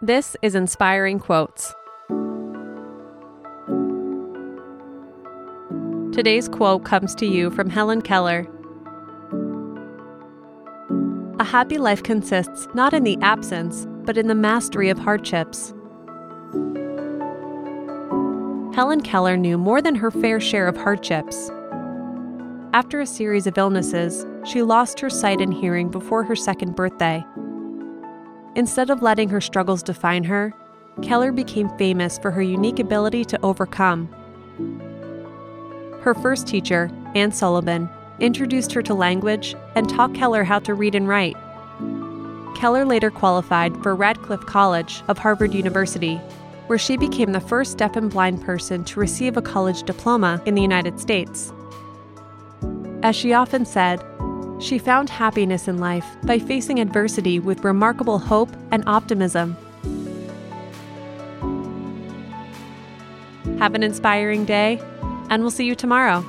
This is Inspiring Quotes. Today's quote comes to you from Helen Keller. A happy life consists not in the absence, but in the mastery of hardships. Helen Keller knew more than her fair share of hardships. After a series of illnesses, she lost her sight and hearing before her second birthday. Instead of letting her struggles define her, Keller became famous for her unique ability to overcome. Her first teacher, Anne Sullivan, introduced her to language and taught Keller how to read and write. Keller later qualified for Radcliffe College of Harvard University, where she became the first deaf and blind person to receive a college diploma in the United States. As she often said, she found happiness in life by facing adversity with remarkable hope and optimism. Have an inspiring day, and we'll see you tomorrow.